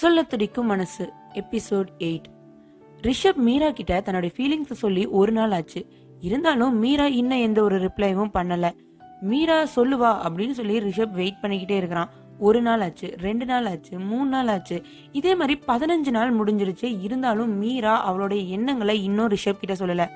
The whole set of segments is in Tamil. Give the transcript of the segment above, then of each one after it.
சொல்ல துடிக்கும் மனசு எபிசோட் எயிட் ரிஷப் மீரா கிட்ட தன்னுடைய ஃபீலிங்ஸ் சொல்லி ஒரு நாள் ஆச்சு. இருந்தாலும் மீரா இன்னும் எந்த ஒரு ரிப்ளைவும் பண்ணல. மீரா சொல்லுவா அப்படின்னு சொல்லி ரிஷப் வெயிட் பண்ணிக்கிட்டே இருக்கிறான். ஒரு நாள் ஆச்சு ரெண்டு நாள் ஆச்சு மூணு நாள் ஆச்சு. இதே மாதிரி பதினஞ்சு நாள் முடிஞ்சிருச்சு. இருந்தாலும் மீரா அவளுடைய எண்ணங்களை இன்னும் ரிஷப் கிட்ட சொல்லல.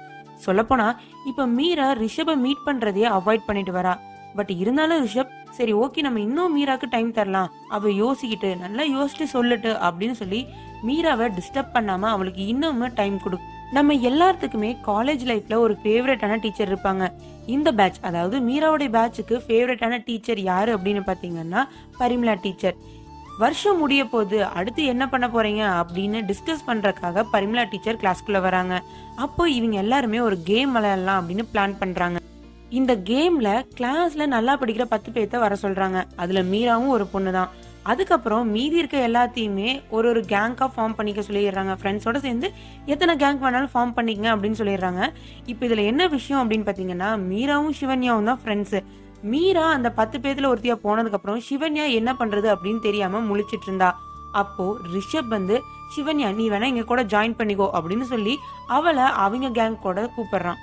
சொல்லப்போனா இப்ப மீரா ரிஷபை மீட் பண்றதையே அவாய்ட் பண்ணிட்டு வரா. பட் இருந்தாலும் ரிஷப் சரி ஓகே நம்ம இன்னும் மீராக்கு டைம் தரலாம். அவ யோசிக்கிட்டு நல்லா யோசிச்சு சொல்லட்டு அப்படின்னு சொல்லி மீராவை டிஸ்டர்ப் பண்ணாம அவளுக்கு இன்னுமே டைம் கொடு. நம்ம எல்லாத்துக்குமே காலேஜ் லைஃப்ல ஒரு ஃபேவரட்டான டீச்சர் இருப்பாங்க. இந்த பேட்ச் அதாவது மீராவுடைய பேட்சுக்கு ஃபேவரட்டான டீச்சர் யாரு அப்படின்னு பாத்தீங்கன்னா பரிமலா டீச்சர் வருஷம் முடிய போது அடுத்து என்ன பண்ண போறீங்க அப்படின்னு டிஸ்கஸ் பண்றதுக்காக பரிமலா டீச்சர் கிளாஸ்க்குள்ள வராங்க. அப்போ இவங்க எல்லாருமே ஒரு கேம் விளையாடலாம் அப்படின்னு பிளான் பண்றாங்க. இந்த கேம்ல கிளாஸ்ல நல்லா படிக்கிற பத்து பேர்த்த வர சொல்றாங்க. அதுல மீராவும் ஒரு பொண்ணு தான் அதுக்கப்புறம் மீதி இருக்க எல்லாத்தையுமே ஒரு ஒரு கேங்காக ஃபார்ம் பண்ணிக்க சொல்லிடுறாங்க. ஃப்ரெண்ட்ஸோட சேர்ந்து எத்தனை கேங் வேணாலும் ஃபார்ம் பண்ணிக்கங்க அப்படின்னு சொல்லிடுறாங்க. இப்போ இதுல என்ன விஷயம் அப்படின்னு பாத்தீங்கன்னா மீராவும் சிவன்யாவும் தான் ஃப்ரெண்ட்ஸு மீரா அந்த பத்து பேர்த்துல ஒருத்தியா போனதுக்கப்புறம் சிவன்யா என்ன பண்றது அப்படின்னு தெரியாம முழிச்சிட்டு இருந்தா. அப்போ ரிஷப் வந்து சிவன்யா நீ வேணா இங்க கூட ஜாயின் பண்ணிக்கோ அப்படின்னு சொல்லி அவளை அவங்க கேங் கூட கூப்பிடுறான்.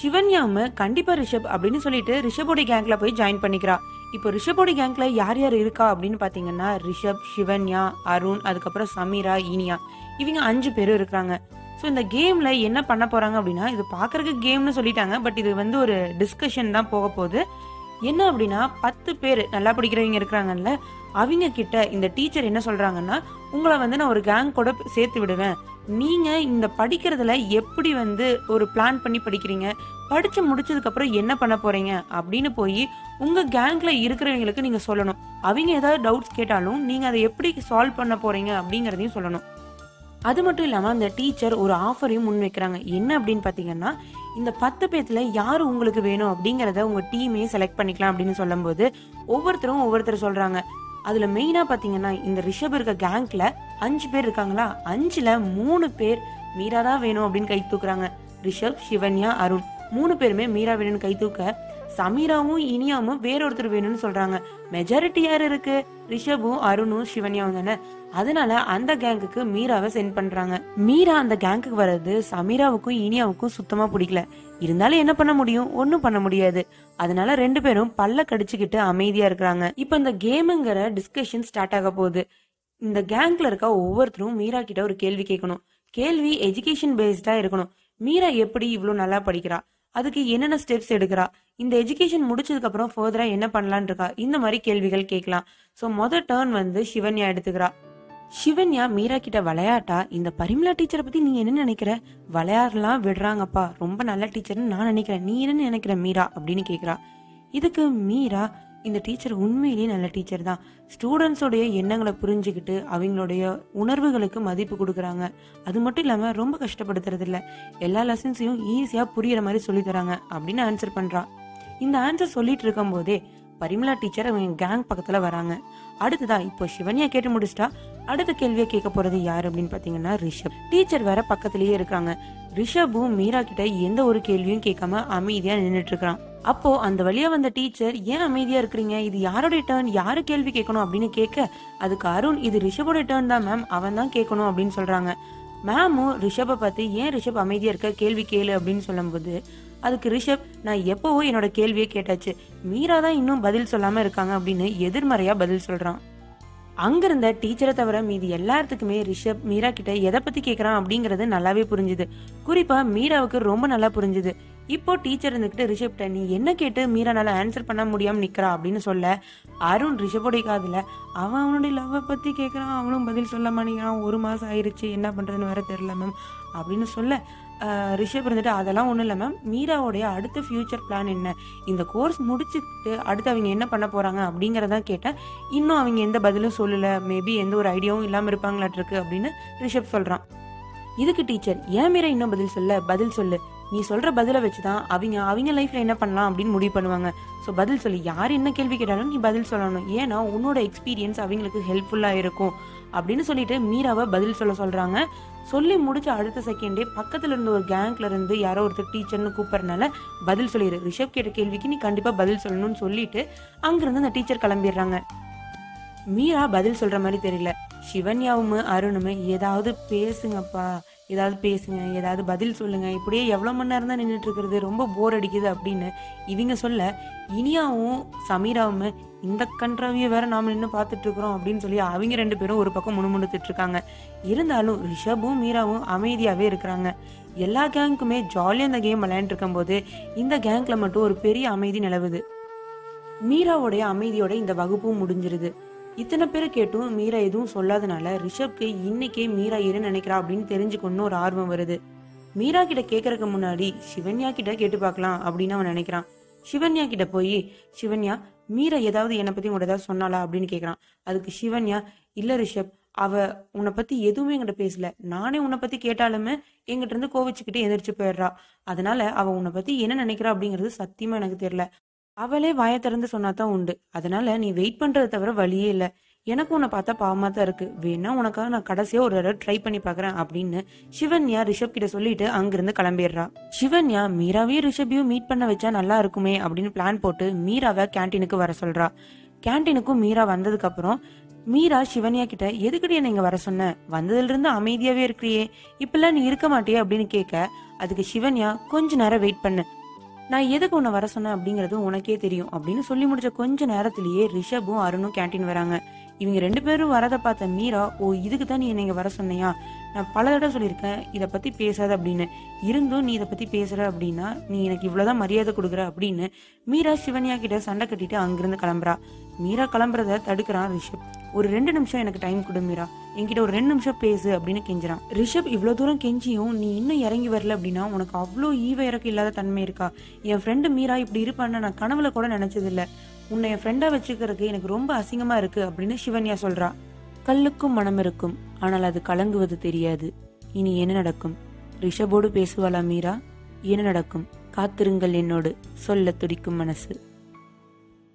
சிவன்யாம கண்டிப்பா ரிஷப் அப்படின்னு சொல்லிட்டு ரிஷபோட கேங்க்ல போய் ஜாயின் பண்ணிக்கிறா. இப்போ ரிஷபோட கேங்க்ல யார் யார் இருக்கா அப்படின்னு பாத்தீங்கன்னா ரிஷப் சிவன்யா அருண் அதுக்கப்புறம் சமீரா இனியா. இவங்க அஞ்சு பேரும் இருக்கிறாங்க. ஸோ இந்த கேம்ல என்ன பண்ண போறாங்க அப்படின்னா இது பாக்குறதுக்கு கேம்னு சொல்லிட்டாங்க பட் இது வந்து ஒரு டிஸ்கஷன் தான் போக போகுது. என்ன அப்படின்னா பத்து பேர் நல்லா படிக்கிறவங்க இருக்கிறாங்கல்ல அவங்க கிட்ட இந்த டீச்சர் என்ன சொல்றாங்கன்னா உங்களை வந்து நான் ஒரு கேங் கூட சேர்த்து விடுவேன். நீங்கள் இந்த படிக்கிறதுல எப்படி வந்து ஒரு பிளான் பண்ணி படிக்கிறீங்க? படித்து முடிச்சதுக்கப்புறம் என்ன பண்ண போகிறீங்க அப்படின்னு போய் உங்கள் கேங்கில் இருக்கிறவங்களுக்கு நீங்கள் சொல்லணும். அவங்க ஏதாவது டவுட்ஸ் கேட்டாலும் நீங்கள் அதை எப்படி சால்வ் பண்ண போகிறீங்க அப்படிங்கிறதையும் சொல்லணும். அது மட்டும் இல்லாமல் அந்த டீச்சர் ஒரு ஆஃபரையும் முன் வைக்கிறாங்க. என்ன அப்படின்னு பார்த்தீங்கன்னா இந்த பத்து பேத்துல யார் உங்களுக்கு வேணும் அப்படிங்கிறத உங்கள் டீமே செலக்ட் பண்ணிக்கலாம் அப்படின்னு சொல்லும்போது ஒவ்வொருத்தரும் ஒவ்வொருத்தர் சொல்கிறாங்க அதுல மெயினா பாத்தீங்கன்னா இந்த ரிஷப் இருக்க கேங்க்ல அஞ்சு பேர் இருக்காங்களா? அஞ்சுல மூணு பேர் மீரா தான் வேணும் அப்படின்னு கை தூக்குறாங்க. ரிஷப் சிவன்யா அருண். மூணு பேருமே மீரா வேணும்னு கை தூக்க சமீராவும் இனியாவும் வேறொருத்தர் வேணும்னு சொல்றாங்க. மெஜாரிட்டி யார் இருக்கு? ரிஷபும் அருணும் சிவன்யாவும் தானே. அதனால அந்த கேங்குக்கு மீராவை சென்ட் பண்றாங்க. மீரா அந்த கேங்குக்கு வர்றது சமீராவுக்கும் இனியாவுக்கும் சுத்தமா பிடிக்கல. இருந்தாலும் என்ன பண்ண முடியும்? ஒன்னும் பண்ண முடியாது. அதனால ரெண்டு பேரும் பல்ல கடிச்சுக்கிட்டு அமைதியா இருக்கிறாங்க. இப்ப இந்த கேமுங்கிற டிஸ்கஷன் ஸ்டார்ட் ஆக போகுது. இந்த கேங்க்ல இருக்க ஒவ்வொருத்தரும் மீரா கிட்ட ஒரு கேள்வி கேட்கணும். கேள்வி எஜுகேஷன் பேஸ்டா இருக்கணும். மீரா எப்படி இவ்வளவு நல்லா படிக்கிறா? அதுக்கு என்னென்ன ஸ்டெப்ஸ் எடுக்கிறா? இந்த எஜுகேஷன் முடிச்சதுக்கு அப்புறம் ஃபர்தரா என்ன பண்ணலான் இருக்கா? இந்த மாதிரி கேள்விகள் கேட்கலாம். ஸோ மொதல் டேர்ன் வந்து சிவன்யா எடுத்துக்கிறா. சிவன்யா மீரா கிட்ட விளையாட்டா? இந்த பரிமலா டீச்சரை பத்தி நீ என்ன நினைக்கிற? விளையாடலாம் விடுறாங்கப்பா. ரொம்ப நல்ல டீச்சர்னு நான் நினைக்கிறேன். நீ என்ன நினைக்கிற மீரா? அப்படின்னு கேக்குறா. இதுக்கு மீரா இந்த டீச்சர் உண்மையிலேயே நல்ல டீச்சர் தான். ஸ்டூடெண்ட்ஸோடைய எண்ணங்களை புரிஞ்சுக்கிட்டு அவங்களுடைய உணர்வுகளுக்கு மதிப்பு கொடுக்குறாங்க. அது மட்டும் இல்லாமல் ரொம்ப கஷ்டப்படுத்துறது இல்லை. எல்லா லெசன்ஸையும் ஈஸியாக புரியிற மாதிரி சொல்லித்தராங்க அப்படின்னு ஆன்சர் பண்ணுறா இந்த ஆன்சர் சொல்லிட்டு இருக்கும் போதே பரிமலா டீச்சர் அவங்க கேங் பக்கத்தில் வராங்க. அடுத்ததா இப்போ சிவனியா கேட்டு முடிச்சிட்டா. அடுத்த கேள்வியை கேட்க போறது யார் அப்படின்னு பாத்தீங்கன்னா ரிஷப். டீச்சர் வேற பக்கத்திலேயே இருக்காங்க. ரிஷபும் மீரா கிட்ட எந்த ஒரு கேள்வியும் கேட்காம அமைதியா நின்றுட்டு இருக்கிறான். அப்போ அந்த வழியா வந்த டீச்சர் ஏன் அமைதியா இருக்கிறீங்க? இது யாருடைய டேர்ன் யாரு கேள்வி கேட்கணும்? அப்படின்னு கேட்க அதுக்கு அருண் இது ரிஷபோட டேர்ன் தான் மேம் அவன் தான் கேட்கணும் அப்படின்னு சொல்றாங்க. மேமும் ரிஷபை பார்த்து ஏன் ரிஷப் அமைதியா இருக்க? கேள்வி கேளு அப்படின்னு சொல்லும்போது அதுக்கு ரிஷப் நான் எப்பவோ என்னோட கேள்வியை கேட்டாச்சு. மீரா தான் இன்னும் பதில் சொல்லாம இருக்காங்க அப்படின்னு எதிர்மறையா பதில் சொல்றான். அங்கிருந்த டீச்சரை தவிர மீதி எல்லாத்துக்குமே ரிஷப் மீரா கிட்ட எதை பத்தி கேட்கறான் அப்படிங்கறது நல்லாவே புரிஞ்சுது. குறிப்பா மீராவுக்கு ரொம்ப நல்லா புரிஞ்சுது. இப்போ டீச்சர் இருந்துக்கிட்டு ரிஷப்ட்ட நீ என்ன கேட்டு மீரானால ஆன்சர் பண்ண முடியாம நிக்கிறா? அப்படின்னு சொல்ல அருண் ரிஷபோடைய காதுல அவன் அவனுடைய லவ்வை பத்தி கேட்குறான் அவனும் பதில் சொல்ல மாட்டேங்கிறான். ஒரு மாசம் ஆயிருச்சு என்ன பண்றதுன்னு வேற தெரியல மேம் அப்படின்னு சொல்ல ரிஷப் இருந்துட்டு அதெல்லாம் ஒன்றும் இல்லை மேம் மீராவுடைய அடுத்த ஃபியூச்சர் பிளான் என்ன? இந்த கோர்ஸ் முடிச்சுட்டு அடுத்து அவங்க என்ன பண்ண போகிறாங்க அப்படிங்கிறதான் கேட்டேன். இன்னும் அவங்க எந்த பதிலும் சொல்லலை. மேபி எந்த ஒரு ஐடியாவும் இல்லாமல் இருப்பாங்களாட்டிருக்கு அப்படின்னு ரிஷப் சொல்கிறான் இதுக்கு டீச்சர் ஏன் மீரா இன்னும் பதில் சொல்ல? பதில் சொல்லு. நீ சொல்ற பதிலை வச்சுதான் அவங்க அவங்க லைஃப்ல என்ன பண்ணலாம் அப்படின்னு முடிவு பண்ணுவாங்க. ஸோ பதில் சொல்லி. யார் என்ன கேள்வி கேட்டாலும் நீ பதில் சொல்லணும். ஏன்னா உன்னோட எக்ஸ்பீரியன்ஸ் அவங்களுக்கு ஹெல்ப்ஃபுல்லா இருக்கும் அப்படின்னு சொல்லிட்டு மீராவை பதில் சொல்ல சொல்றாங்க. சொல்லி முடிச்ச அடுத்த செகண்டே பக்கத்துல இருந்த ஒரு கேங்க்ல இருந்து யாரோ ஒருத்தர் டீச்சர்னு கூப்பிட்றனால பதில் சொல்லிடு ரிஷப் கேட்ட கேள்விக்கு நீ கண்டிப்பா பதில் சொல்லணும்னு சொல்லிட்டு அங்கிருந்து அந்த டீச்சர் கிளம்பிடுறாங்க. மீரா பதில் சொல்ற மாதிரி தெரியல. சிவன்யாவும் அருணுமே ஏதாவது பேசுங்கப்பா. ஏதாவது பேசுங்க ஏதாவது பதில் சொல்லுங்க. இப்படியே எவ்வளோ மணி நேரம் தான் நின்றுட்டு இருக்கிறது ரொம்ப போர் அடிக்குது அப்படின்னு இவங்க சொல்ல இனியாவும் சமீராவும் இந்த கன்றாவியை வேற நாம் நின்று பார்த்துட்டு இருக்கிறோம் அப்படின்னு சொல்லி அவங்க ரெண்டு பேரும் ஒரு பக்கம் முணுமுணுத்துட்டு இருக்காங்க இருந்தாலும் ரிஷபும் மீராவும் அமைதியாவே இருக்கிறாங்க. எல்லா கேங்க்குமே ஜாலியாக இந்த கேம் விளையாண்டு இருக்கும்போது இந்த கேங்க்ல மட்டும் ஒரு பெரிய அமைதி நிலவுது. மீராவுடைய அமைதியோட இந்த வகுப்பும் முடிஞ்சிருது. இத்தனை பேர் கேட்டும் மீரா எதுவும் சொல்லாதனால ரிஷப்க்கு இன்னைக்கே மீரா இரு நினைக்கிறா அப்படின்னு தெரிஞ்சுக்கணும்னு ஒரு ஆர்வம் வருது. மீரா கிட்ட கேட்கறதுக்கு முன்னாடி சிவன்யா கிட்ட கேட்டு பார்க்கலாம் அப்படின்னு அவன் நினைக்கிறான். சிவன்யா கிட்ட போய் சிவன்யா மீரா ஏதாவது என்னை பத்தி உங்கள்ட்ட ஏதாவது சொன்னாலா அப்படின்னு கேட்கறான் அதுக்கு சிவன்யா இல்ல ரிஷப் அவ உன்னை பத்தி எதுவுமே என்கிட்ட பேசல. நானே உன்னை பத்தி கேட்டாலுமே என்கிட்ட இருந்து கோவிச்சுக்கிட்டு எந்திரிச்சு போயிடுறா. அதனால அவ உன்னை பத்தி என்ன நினைக்கிறா அப்படிங்கிறது சத்தியமா எனக்கு தெரியல. அவளே வாயை திறந்து சொன்னாதான் உண்டு. அதனால நீ வெயிட் பண்றது தவிர வழியே இல்ல. எனக்கு உன்னை பார்த்தா பாவமா தான் இருக்கு. வேணா உனக்காக நான் கடைசியா ஒரு தடவை ட்ரை பண்ணி பாக்குறேன் அப்படின்னு சிவன்யா ரிஷப் கிட்ட சொல்லிட்டு அங்கிருந்து கிளம்பிடுறா. சிவன்யா மீராவையும் ரிஷபையும் மீட் பண்ண வச்சா நல்லா இருக்குமே அப்படின்னு பிளான் போட்டு மீராவை கேன்டீனுக்கு வர சொல்றா. கேன்டீனுக்கும் மீரா வந்ததுக்கு அப்புறம் மீரா சிவன்யா கிட்ட எதுக்கடி என்ன இங்க வர சொன்ன? வந்ததுல இருந்து அமைதியாவே இருக்கிறியே. இப்பெல்லாம் நீ இருக்க மாட்டியே? அப்படின்னு கேட்க அதுக்கு சிவன்யா கொஞ்ச நேரம் வெயிட் பண்ணு. நான் எதுக்கு உன்னை வர சொன்னேன் அப்படிங்கிறது உனக்கே தெரியும் அப்படின்னு சொல்லி முடிச்ச கொஞ்ச நேரத்திலேயே ரிஷபும் அருணும் கேன்டீன் வராங்க. இவங்க ரெண்டு பேரும் வரதை பார்த்த மீரா ஓ இதுக்கு தான் நீ என்னை வர சொன்னையா? நான் பல தடவை சொல்லியிருக்கேன் இதை பற்றி பேசாத அப்படின்னு. இருந்தும் நீ இதை பற்றி பேசுகிற அப்படின்னா நீ எனக்கு இவ்வளோதான் மரியாதை கொடுக்குற அப்படின்னு மீரா சிவன்யா கிட்ட சண்டை கட்டிட்டு அங்கிருந்து கிளம்புறா. மீரா கிளம்புறத தடுக்கிறான் ரிஷப். ஒரு ரெண்டு நிமிஷம் எனக்கு டைம் கொடு மீரா. என்கிட்ட ஒரு ரெண்டு நிமிஷம் பேசு அப்படின்னு கெஞ்சுறான். ரிஷப் இவ்வளோ தூரம் கெஞ்சியும் நீ இன்னும் இறங்கி வரல அப்படின்னா உனக்கு அவ்வளோ ஈவ இறக்கம் இல்லாத தன்மை இருக்கா? என் ஃப்ரெண்டு மீரா இப்படி இருப்பான்னு நான் கனவுல கூட நினைச்சதில்ல. உன்னை என் ஃப்ரெண்டாக வச்சுக்கிறதுக்கு எனக்கு ரொம்ப அசிங்கமாக இருக்குது அப்படின்னு சிவன்யா சொல்கிறா கல்லுக்கும் மனம் இருக்கும். ஆனால் அது கலங்குவது தெரியாது. இனி என்ன நடக்கும்? ரிஷபோடு பேசுவாளா மீரா? என்ன நடக்கும்? காத்திருங்கள் என்னோடு. சொல்ல துடிக்கும் மனசு.